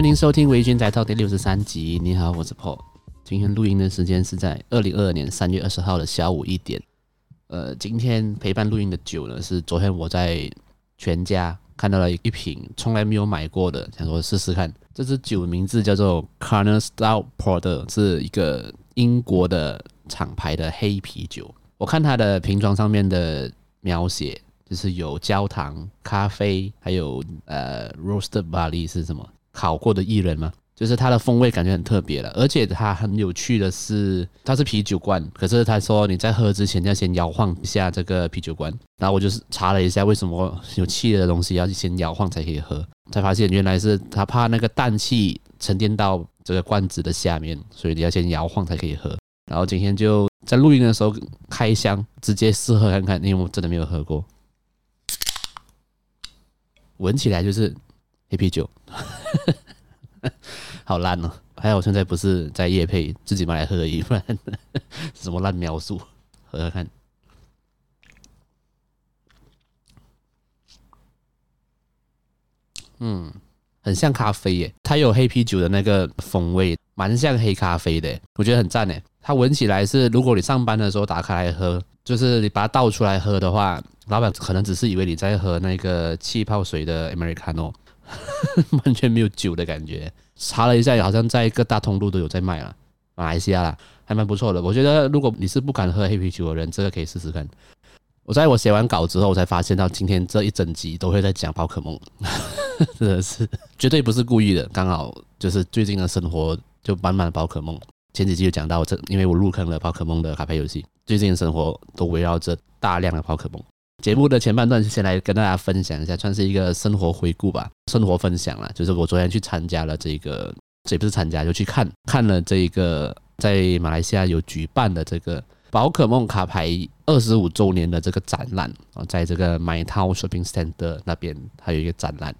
欢迎收听《维军宅 Talk》第六十三集。你好，我是 Paul。今天录音的时间是在二零二二年三月二十号的下午一点。呃，今天陪伴录音的酒呢，是昨天我在全家看到了一瓶从来没有买过的，想说试试看。这支酒名字叫做 Kernel Stout Porter，是一个英国的厂牌的黑啤酒。我看它的瓶装上面的描写，就是有焦糖、咖啡，还有呃 roasted barley 是什么？烤过的薏仁吗？就是它的风味感觉很特别了，而且它很有趣的是，它是啤酒罐，可是他说你在喝之前要先摇晃一下这个啤酒罐。然后我就是查了一下，为什么有气的东西要先摇晃才可以喝，才发现原来是他怕那个氮气沉淀到这个罐子的下面，所以你要先摇晃才可以喝。然后今天就在录音的时候开箱，直接试喝看看，因为我真的没有喝过，闻起来就是黑啤酒，好烂哦！还好我现在不是在夜配，自己买来喝而已，不然 什么烂描述，喝喝看。嗯，很像咖啡耶，它有黑啤酒的那个风味，蛮像黑咖啡的，我觉得很赞诶。它闻起来是，如果你上班的时候打开来喝，就是你把它倒出来喝的话，老板可能只是以为你在喝那个气泡水的 Americano，完全没有酒的感觉。查了一下，好像在各大通路都有在卖了，马来西亚啦，还蛮不错的。我觉得如果你是不敢喝黑啤酒的人，这个可以试试看。我在我写完稿之后，我才发现到今天这一整集都会在讲宝可梦，真的是绝对不是故意的，刚好就是最近的生活就满满的宝可梦。前几集有讲到这，因为我入坑了宝可梦的卡牌游戏，最近的生活都围绕着大量的宝可梦。节目的前半段先来跟大家分享一下，算是一个生活回顾吧，生活分享啦。就是我昨天去参加了这个，这也不是参加，就去看看了这个在马来西亚有举办的这个。宝可梦卡牌二十五周年的这个展览啊，在这个 MyTown Shopping Center 那边还有一个展览。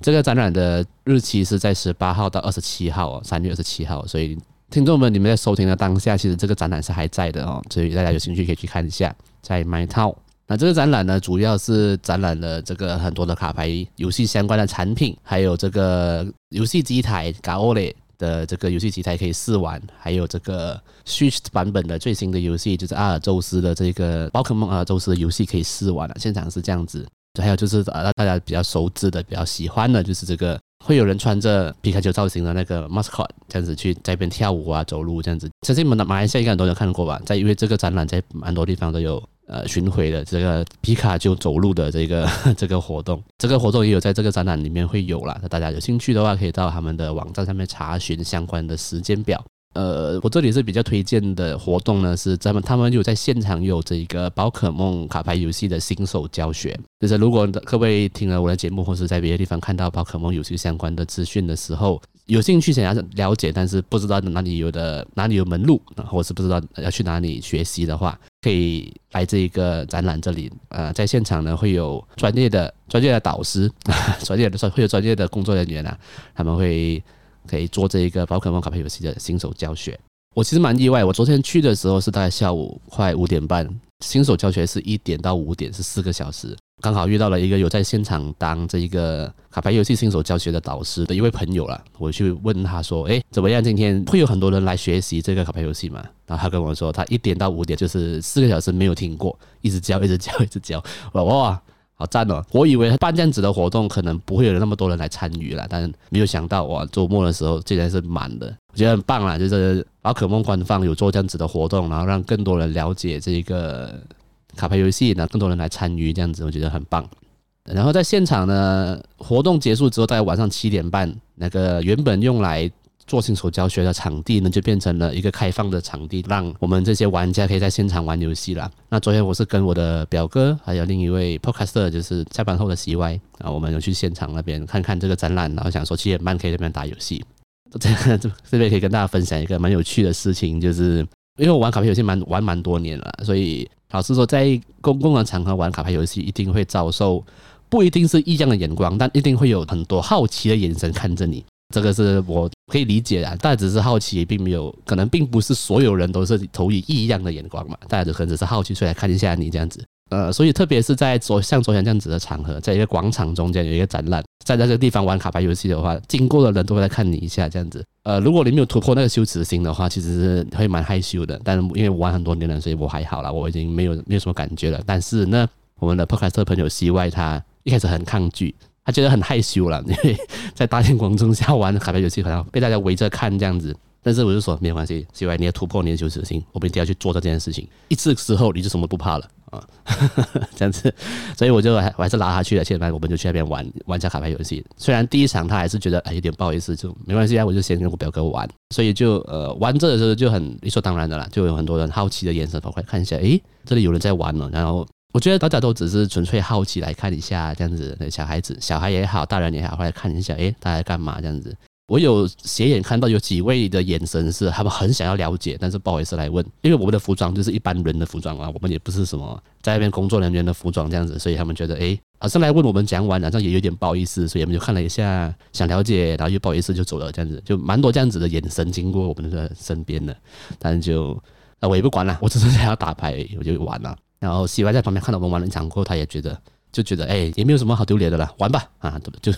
这个展览的日期是在十八号到二十七号哦，三月二十七号。所以听众们，你们在收听的当下，其实这个展览是还在的哦。所以大家有兴趣可以去看一下，在 MyTown。那这个展览呢，主要是展览了这个很多的卡牌游戏相关的产品，还有这个游戏机台 Gaole 的这个游戏机台可以试玩，还有这个 Switch 版本的最新的游戏，就是阿尔宙斯的这个宝可梦阿尔宙斯的游戏可以试玩了。现场是这样子，还有就是呃大家比较熟知的、比较喜欢的，就是这个会有人穿着皮卡丘造型的那个 mascot 这样子去在这边跳舞啊、走路这样子。相信我们马来西亚应该很多人看过吧？在因为这个展览在蛮多地方都有。呃，巡回的这个皮卡丘走路的这个 这个活动，这个活动也有在这个展览里面会有啦。那大家有兴趣的话，可以到他们的网站上面查询相关的时间表。呃，我这里是比较推荐的活动呢，是他们他们有在现场有这个宝可梦卡牌游戏的新手教学。就是如果各位听了我的节目，或是在别的地方看到宝可梦游戏相关的资讯的时候，有兴趣想要了解，但是不知道哪里有的哪里有门路，或是不知道要去哪里学习的话，可以来这一个展览这里。呃，在现场呢会有专业的专业的导师，专业的会有专业的工作人员啊，他们会。可以做这一个宝可梦卡牌游戏的新手教学，我其实蛮意外。我昨天去的时候是大概下午快五点半，新手教学是一点到五点，是四个小时。刚好遇到了一个有在现场当这一个卡牌游戏新手教学的导师的一位朋友了。我去问他说：“哎，怎么样？今天会有很多人来学习这个卡牌游戏吗？”然后他跟我说：“他一点到五点就是四个小时没有停过，一直教，一直教，一直教。”我说：“哇！”好赞哦！我以为办这样子的活动可能不会有那么多人来参与了，但是没有想到哇，周末的时候竟然是满的，我觉得很棒啦！就是宝可梦官方有做这样子的活动，然后让更多人了解这个卡牌游戏，让更多人来参与，这样子我觉得很棒。然后在现场呢，活动结束之后，大概晚上七点半，那个原本用来做新手教学的场地呢，就变成了一个开放的场地，让我们这些玩家可以在现场玩游戏了。那昨天我是跟我的表哥，还有另一位 podcaster，就是下班后的 CY 啊，我们有去现场那边看看这个展览，然后想说七点半可以在那边打游戏。这这这边可以跟大家分享一个蛮有趣的事情，就是因为我玩卡牌游戏蛮玩蛮多年了，所以老实说，在公共的场合玩卡牌游戏，一定会遭受不一定是异样的眼光，但一定会有很多好奇的眼神看着你。这个是我可以理解啊，大家只是好奇，并没有可能，并不是所有人都是投以异样的眼光嘛。大家可能只是好奇，出来看一下你这样子。呃，所以特别是在昨像昨天这样子的场合，在一个广场中间有一个展览，在那个地方玩卡牌游戏的话，经过的人都会来看你一下这样子。呃，如果你没有突破那个羞耻心的话，其实是会蛮害羞的。但是因为我玩很多年了，所以我还好啦，我已经没有没有什么感觉了。但是呢，我们的播客朋友 CY 他一开始很抗拒，他觉得很害羞了，因为 在大庭广众下玩卡牌游戏，好像被大家围着看这样子。但是我就说没有关系，CY 你要突破你的羞耻心，我们一定要去做这件事情。一次之后你就什么不怕了啊，这样子，所以我就还我还是拉他去了，现在我们就去那边玩玩一下卡牌游戏。虽然第一场他还是觉得哎有点不好意思，就没关系啊，我就先跟我表哥玩。所以就呃玩这的时候就很理所当然的啦，就有很多人好奇的眼神跑过来看一下，诶，这里有人在玩了。然后我觉得大家都只是纯粹好奇来看一下这样子，小孩子小孩也好，大人也好，来看一下，诶，大家在干嘛？这样子。我有斜眼看到有几位的眼神是他们很想要了解，但是不好意思来问，因为我们的服装就是一般人的服装啊，我们也不是什么在那边工作人员的服装这样子，所以他们觉得诶，好像来问我们讲完，好像也有点不好意思，所以我们就看了一下，想了解，然后又不好意思就走了，这样子就蛮多这样子的眼神经过我们的身边的，但就啊我也不管了，我只是想要打牌，我就玩了，然后 CY 在旁边看到我们玩了一场过后，他也觉得。就觉得哎，也没有什么好丢脸的了，玩吧啊！就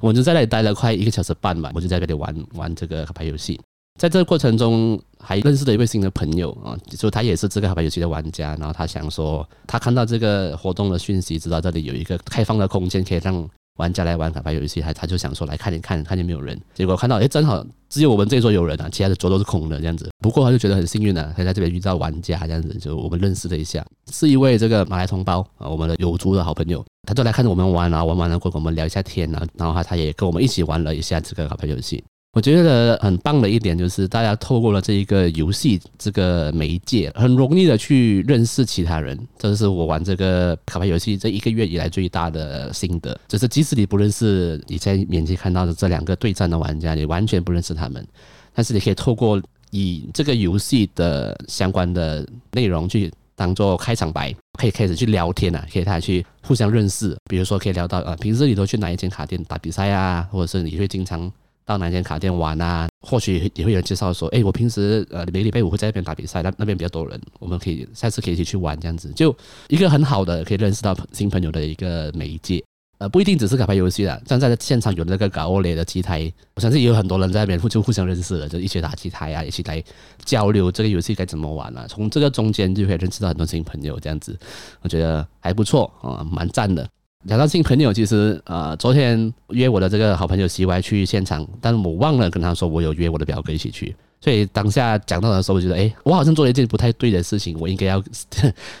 我就在那里待了快一个小时半吧，我就在那里玩玩这个卡牌游戏。在这个过程中，还认识了一位新的朋友啊，就他也是这个卡牌游戏的玩家。然后他想说，他看到这个活动的讯息，知道这里有一个开放的空间可以让。玩家来玩卡牌游戏，他他就想说来看一看，看见没有人，结果看到哎，正好只有我们这桌有人啊，其他的桌都是空的这样子。不过他就觉得很幸运呢、啊，他在这边遇到玩家这样子，就我们认识了一下，是一位这个马来同胞啊，我们的有族的好朋友，他就来看着我们玩啊，玩完了过后我们聊一下天啊，然后他他也跟我们一起玩了一下这个卡牌游戏。我觉得很棒的一点就是，大家透过了这一个游戏这个媒介，很容易的去认识其他人。这是我玩这个卡牌游戏这一个月以来最大的心得。就是即使你不认识你在面前看到的这两个对战的玩家，你完全不认识他们，但是你可以透过以这个游戏的相关的内容去当做开场白，可以开始去聊天啊，可以大家去互相认识。比如说可以聊到呃，平时你都去哪一间卡店打比赛啊，或者是你会经常。到哪间卡店玩啊？或许也会有人介绍说，哎，我平时呃每礼拜五会在那边打比赛，那那边比较多人，我们可以下次可以一起去玩这样子，就一个很好的可以认识到新朋友的一个媒介。呃，不一定只是卡牌游戏啦，像在现场有那个搞欧雷的机台，我相信也有很多人在那边互就互相认识了，就一起打机台啊，一起来交流这个游戏该怎么玩啊。从这个中间就可以认识到很多新朋友，这样子我觉得还不错啊，蛮赞的。聊到新朋友，其实呃，昨天约我的这个好朋友 CY 去现场，但是我忘了跟他说我有约我的表哥一起去，所以当下讲到的时候，我觉得哎，我好像做了一件不太对的事情，我应该要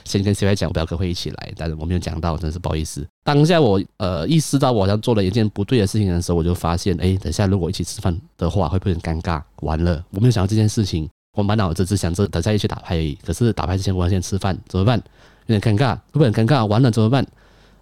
先跟 CY 讲，表哥会一起来，但是我没有讲到，真是不好意思。当下我呃意识到我好像做了一件不对的事情的时候，我就发现，哎，等下如果一起吃饭的话，会不会很尴尬？完了，我没有想到这件事情，我满脑子只想着等下一起打牌而已。可是打牌之前我要先吃饭，怎么办？有点尴尬，会不会很尴尬？完了怎么办？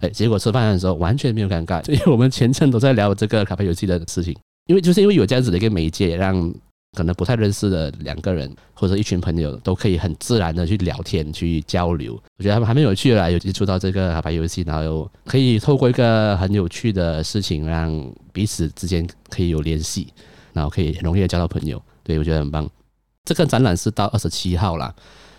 哎，结果吃饭的时候完全没有尴尬，因为我们全程都在聊这个卡牌游戏的事情。因为就是因为有这样子的一个媒介，让可能不太认识的两个人或者一群朋友都可以很自然的去聊天、去交流。我觉得他们还蛮有趣的啦，有接触到这个卡牌游戏，然后又可以透过一个很有趣的事情，让彼此之间可以有联系，然后可以很容易的交到朋友。对，我觉得很棒。这个展览是到二十七号啦。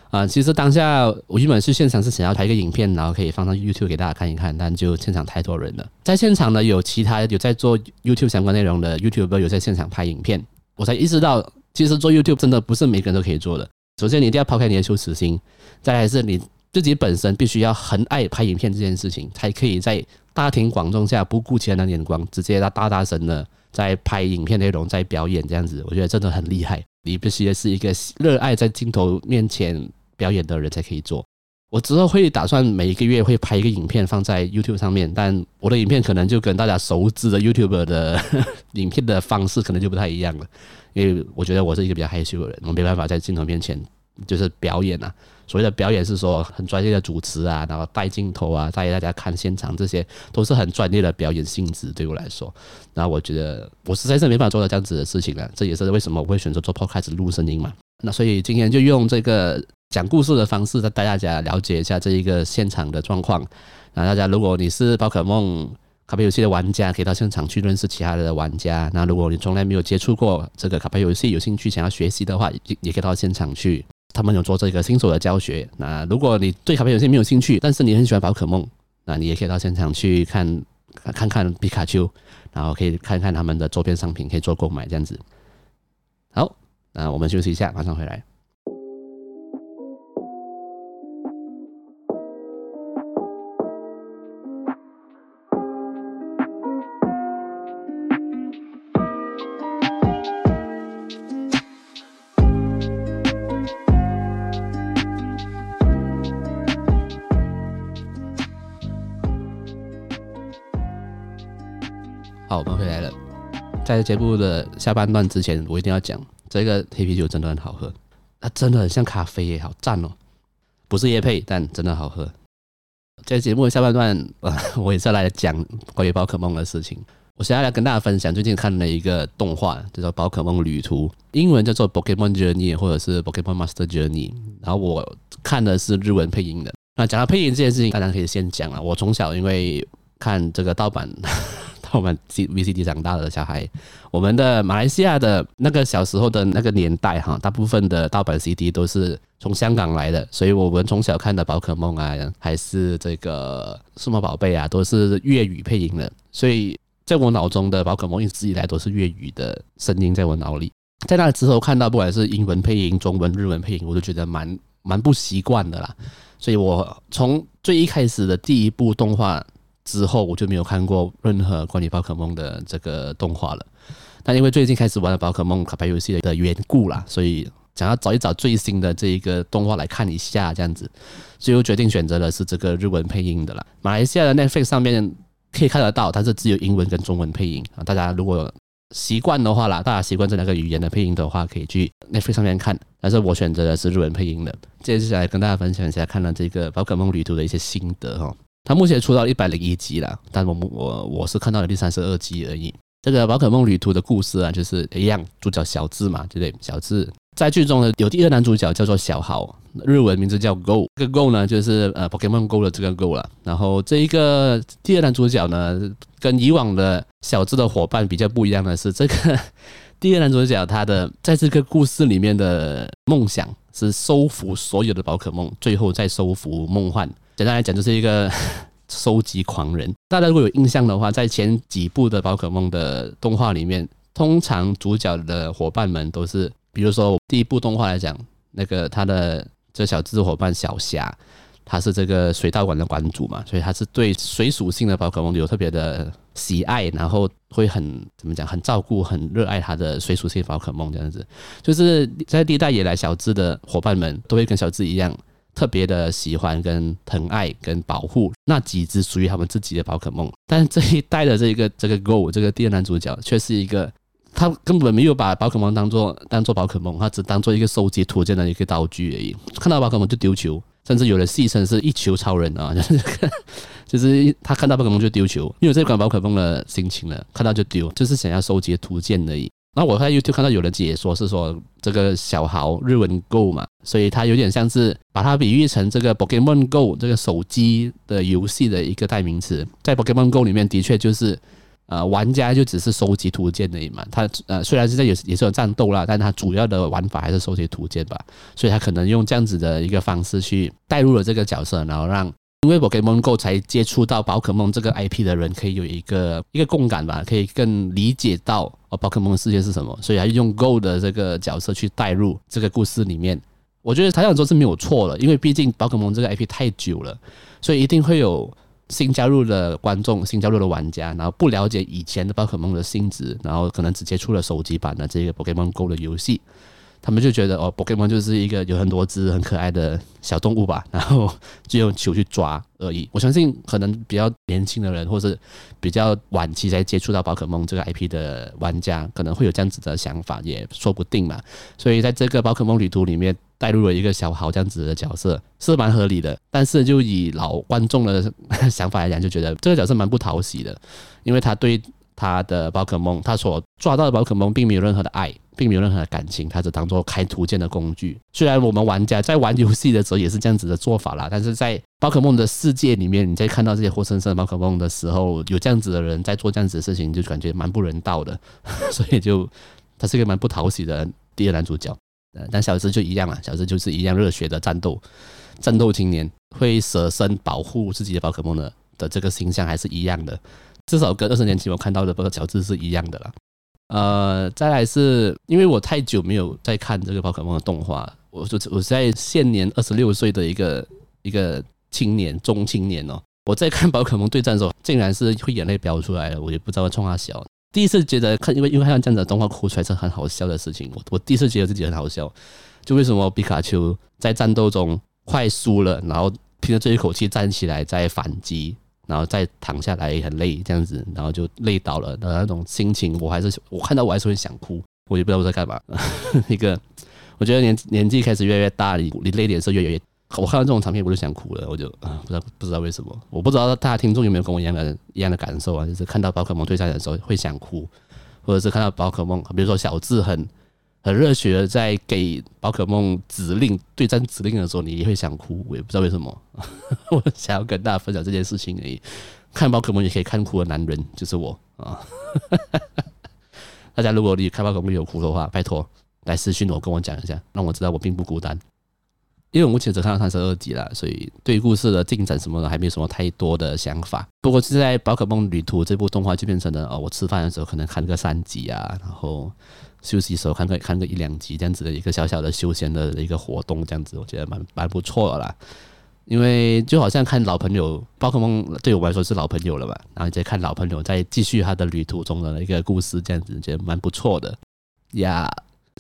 啊，其实当下我原本是现场是想要拍一个影片，然后可以放上 YouTube 给大家看一看，但就现场太多人了。在现场呢，有其他有在做 YouTube 相关内容的 YouTuber 有在现场拍影片，我才意识到，其实做 YouTube 真的不是每个人都可以做的。首先，你一定要抛开你的羞耻心，再来是你自己本身必须要很爱拍影片这件事情，才可以在大庭广众下不顾其他人的眼光，直接大大大声的在拍影片内容，在表演这样子，我觉得真的很厉害。你必须的是一个热爱在镜头面前表演的人才可以做。我之后会打算每一个月会拍一个影片放在 YouTube 上面，但我的影片可能就跟大家熟知的 YouTuber 的 影片的方式可能就不太一样了，因为我觉得我是一个比较害羞的人，我没办法在镜头面前就是表演啊。所谓的表演是说很专业的主持啊，然后带镜头啊，带大家看现场，这些都是很专业的表演性质。对我来说，然后我觉得我实在是没办法做到这样子的事情了。这也是为什么我会选择做 Podcast 录声音嘛。那所以今天就用这个。讲故事的方式，再带大家了解一下这一个现场的状况。那大家，如果你是宝可梦卡牌游戏的玩家，可以到现场去认识其他的玩家。那如果你从来没有接触过这个卡牌游戏，有兴趣想要学习的话，也也可以到现场去他们有做这个新手的教学。那如果你对卡牌游戏没有兴趣，但是你很喜欢宝可梦，那你也可以到现场去看看看皮卡丘，然后可以看看他们的周边商品，可以做购买这样子。好，那我们休息一下，马上回来。在节目的下半段之前，我一定要讲，这个黑啤酒真的很好喝，它真的很像咖啡耶，好赞哦！不是业配，但真的好喝。在节目的下半段，我也是要来讲关于宝可梦的事情。我现在来跟大家分享最近看了一个动画，叫做《宝可梦旅途》，英文叫做 Pokemon Journey 或者是 Pokemon Master Journey。然后我看的是日文配音的。那讲到配音这件事情，大家可以先讲啊。我从小因为看这个盗版。我们 C V C D 长大的小孩，我们的马来西亚的那个小时候的那个年代哈，大部分的盗版 CD 都是从香港来的，所以我们从小看的宝可梦啊，还是这个数码宝贝啊，都是粤语配音的，所以在我脑中的宝可梦一直以来都是粤语的声音在我脑里。在那之后看到不管是英文配音、中文、日文配音，我都觉得蛮蛮不习惯的啦。所以我从最一开始的第一部动画。之后我就没有看过任何关于宝可梦的这个动画了，但因为最近开始玩了宝可梦卡牌游戏的缘故啦，所以想要找一找最新的这一个动画来看一下，这样子，所以我决定选择的是这个日文配音的啦。马来西亚的 Netflix 上面可以看得到，它是只有英文跟中文配音啊。大家如果习惯的话啦，大家习惯这两个语言的配音的话，可以去 Netflix 上面看。但是我选择的是日文配音的。接下来跟大家分享一下看了这个宝可梦旅途的一些心得哈。它目前出到一百零一集了，但我们我我是看到了第三十二集而已。这个宝可梦旅途的故事啊，就是一样，主角小智嘛，对不对？小智在剧中呢，有第二男主角叫做小豪，日文名字叫 Go。这个 Go 呢，就是呃 Pokemon Go 的这个 Go 了。然后这一个第二男主角呢，跟以往的小智的伙伴比较不一样的是，这个 第二男主角他的在这个故事里面的梦想是收服所有的宝可梦，最后再收服梦幻。简单来讲，就是一个 收集狂人。大家如果有印象的话，在前几部的宝可梦的动画里面，通常主角的伙伴们都是，比如说第一部动画来讲，那个他的这小智伙伴小霞，他是这个水道馆的馆主嘛，所以他是对水属性的宝可梦有特别的喜爱，然后会很怎么讲，很照顾、很热爱他的水属性宝可梦这样子。就是在第一代以来，小智的伙伴们都会跟小智一样。特别的喜欢、跟疼爱、跟保护那几只属于他们自己的宝可梦，但是这一代的这个这个 Go 这个第二男主角却是一个，他根本没有把宝可梦当做当做宝可梦，他只当做一个收集图鉴的一个道具而已。看到宝可梦就丢球，甚至有的戏称是一球超人啊，就是就是 他看到宝可梦就丢球，因为这款宝可梦的心情了，看到就丢，就是想要收集图鉴而已。那我在 YouTube 看到有人解说是说这个小豪日文 Go 嘛，所以它有点像是把它比喻成这个 Pokemon Go 这个手机的游戏的一个代名词。在 Pokemon Go 里面，的确就是呃玩家就只是收集图鉴而已嘛。它呃虽然是在有也是有战斗啦，但它主要的玩法还是收集图鉴吧。所以它可能用这样子的一个方式去带入了这个角色，然后让。因为 Pokemon Go 才接触到宝可梦这个 IP 的人，可以有一个一个共感吧，可以更理解到哦，宝可梦的世界是什么，所以还是用 Go 的这个角色去带入这个故事里面。我觉得他这样做是没有错的，因为毕竟宝可梦这个 IP 太久了，所以一定会有新加入的观众、新加入的玩家，然后不了解以前的宝可梦的性质，然后可能只接触了手机版的这个 Pokemon Go 的游戏。他们就觉得哦，Pokemon 就是一个有很多只很可爱的小动物吧，然后就用球去抓而已。我相信可能比较年轻的人，或是比较晚期才接触到宝可梦这个 IP 的玩家，可能会有这样子的想法，也说不定嘛。所以在这个宝可梦旅途里面带入了一个小豪这样子的角色，是蛮合理的。但是就以老观众的 想法来讲，就觉得这个角色蛮不讨喜的，因为他对他的宝可梦，他所抓到的宝可梦并没有任何的爱。并没有任何的感情，它只当做开图鉴的工具。虽然我们玩家在玩游戏的时候也是这样子的做法啦，但是在宝可梦的世界里面，你在看到这些活生生的宝可梦的时候，有这样子的人在做这样子的事情，就感觉蛮不人道的。所以就他是个蛮不讨喜的第二男主角。呃，但小智就一样嘛，小智就是一样热血的战斗战斗青年，会舍身保护自己的宝可梦的的这个形象还是一样的，至少跟二十年前我看到的这个小智是一样的啦。呃，再来是因为我太久没有在看这个宝可梦的动画，我就我在现年二十六岁的一个一个青年中青年哦，我在看宝可梦对战的时候，竟然是会眼泪飙出来了，我也不知道冲他笑。第一次觉得看，因为因为看这样子的动画哭出来是很好笑的事情。我我第一次觉得自己很好笑，就为什么皮卡丘在战斗中快输了，然后凭着这一口气站起来再反击，然后再躺下来很累这样子，然后就累倒了的那种心情，我还是我看到我还是会想哭，我也不知道我在干嘛。一个我觉得年年纪开始越来越大，你你累点是越来越。我看到这种场面，我就想哭了。我就啊，不知道不知道为什么，我不知道大家听众有没有跟我一样的一样的感受啊？就是看到宝可梦对战的时候会想哭，或者是看到宝可梦，比如说小智很很热血的在给宝可梦指令对战指令的时候，你也会想哭。我也不知道为什么，我想要跟大家分享这件事情而已。看宝可梦也可以看哭的男人就是我啊！大家如果你看宝可梦有哭的话，拜托来私信我，跟我讲一下，让我知道我并不孤单。因为我目前只看到三十二集了，所以对故事的进展什么的还没有什么太多的想法。不过是在《宝可梦旅途》这部动画就变成了哦，我吃饭的时候可能看个三集啊，然后休息时候看个看个一两集这样子的一个小小的休闲的一个活动，这样子我觉得蛮蛮不错的啦。因为就好像看老朋友，宝可梦对我来说是老朋友了吧，然后再看老朋友再继续他的旅途中的一个故事，这样子觉得蛮不错的呀。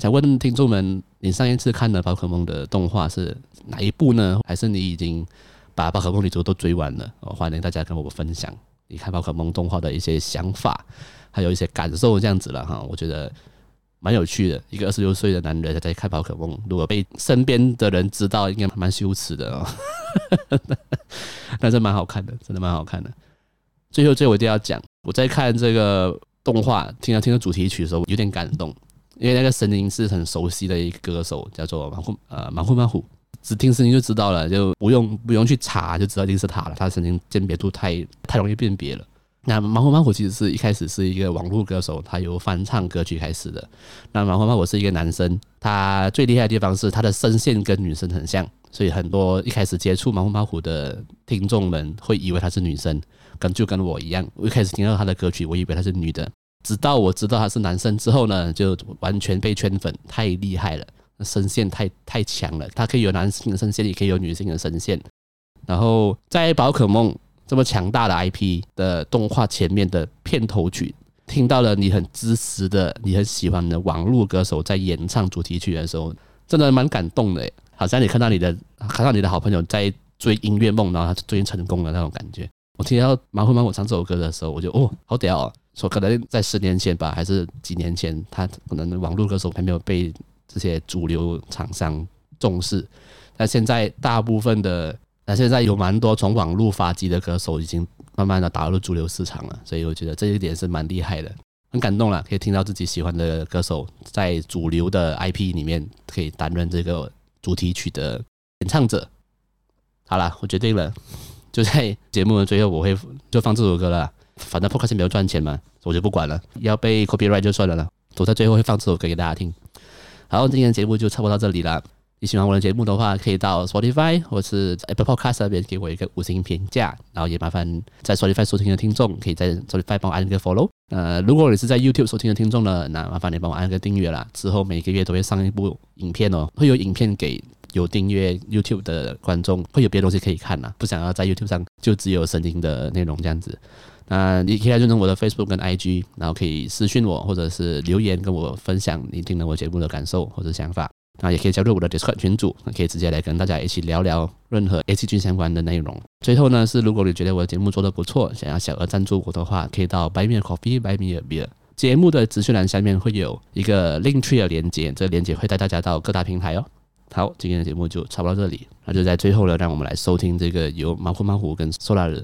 想问听众们，你上一次看的宝可梦的动画是哪一部呢？还是你已经把宝可梦旅途都追完了？哦，欢迎大家跟我分享你看宝可梦动画的一些想法，还有一些感受，这样子了哈。我觉得蛮有趣的。一个二十六岁的男人在看宝可梦，如果被身边的人知道，应该蛮羞耻的哦。但是蛮好看的，真的蛮好看的。最后，最后我一定要讲，我在看这个动画，听到听到主题曲的时候，有点感动。因为那个声音是很熟悉的一个歌手，叫做马虎呃马虎马虎，只听声音就知道了，就不用不用去查就知道一定是他了。他的声音鉴别度太太容易辨别了。那马虎马虎其实是一开始是一个网络歌手，他由翻唱歌曲开始的。那马虎马虎是一个男生，他最厉害的地方是他的声线跟女生很像，所以很多一开始接触马虎马虎的听众们会以为他是女生，跟就跟我一样，我一开始听到他的歌曲，我以为他是女的。直到我知道他是男生之后呢，就完全被圈粉，太厉害了，声线太太强了。他可以有男性的声线，也可以有女性的声线。然后在宝可梦这么强大的 IP 的动画前面的片头曲，听到了你很支持的、你很喜欢的网络歌手在演唱主题曲的时候，真的蛮感动的。好像你看到你的看到你的好朋友在追音乐梦，然后他追成功的那种感觉。我听到马虎马虎唱这首歌的时候，我就哦，好屌哦！说可能在十年前吧，还是几年前，他可能网络歌手还没有被这些主流厂商重视。但现在大部分的，那现在有蛮多从网络发迹的歌手，已经慢慢的打入主流市场了。所以我觉得这一点是蛮厉害的，很感动了。可以听到自己喜欢的歌手在主流的 IP 里面可以担任这个主题曲的演唱者。好了，我决定了，就在节目的最后，我会就放这首歌了。反正 Podcast 没有赚钱嘛，我就不管了。要被 copyright 就算了了。我在最后会放这首歌给大家听。好，今天的节目就差不多到这里了。你喜欢我的节目的话，可以到 Spotify 或是 Apple Podcast 那边给我一个五星评价。然后也麻烦在 Spotify 收听的听众，可以在 Spotify 帮我按个 Follow。呃，如果你是在 YouTube 收听的听众呢，那麻烦你帮我按个订阅啦。之后每个月都会上一部影片哦，会有影片给有订阅 YouTube 的观众，会有别的东西可以看啦。不想要在 YouTube 上就只有声音的内容这样子。那你可以来认同我的 Facebook 跟 IG，然后可以私讯我，或者是留言跟我分享你听了我节目的感受或者想法。那也可以加入我的 Discord 群组，可以直接来跟大家一起聊聊任何 ACG 相关的内容。最后呢，是如果你觉得我的节目做得不错，想要小额赞助我的话，可以到 Buy Me a Coffee Buy Me a Beer。节目的资讯栏下面会有一个 Link Tree 的连接，这个连接会带大家到各大平台哦。好，今天的节目就差不多到这里，那就在最后呢，让我们来收听这个由马虎马虎跟 Solar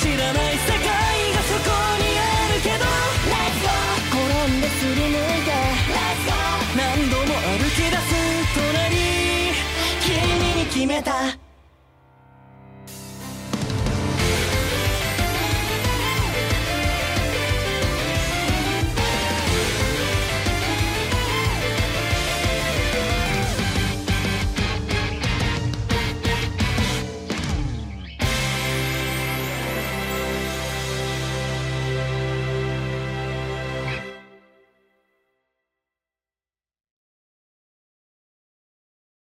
知らない世界がそこにあるけど。Let's go 転んですり抜て。Let's go 何度も歩き出す隣。君に決めた。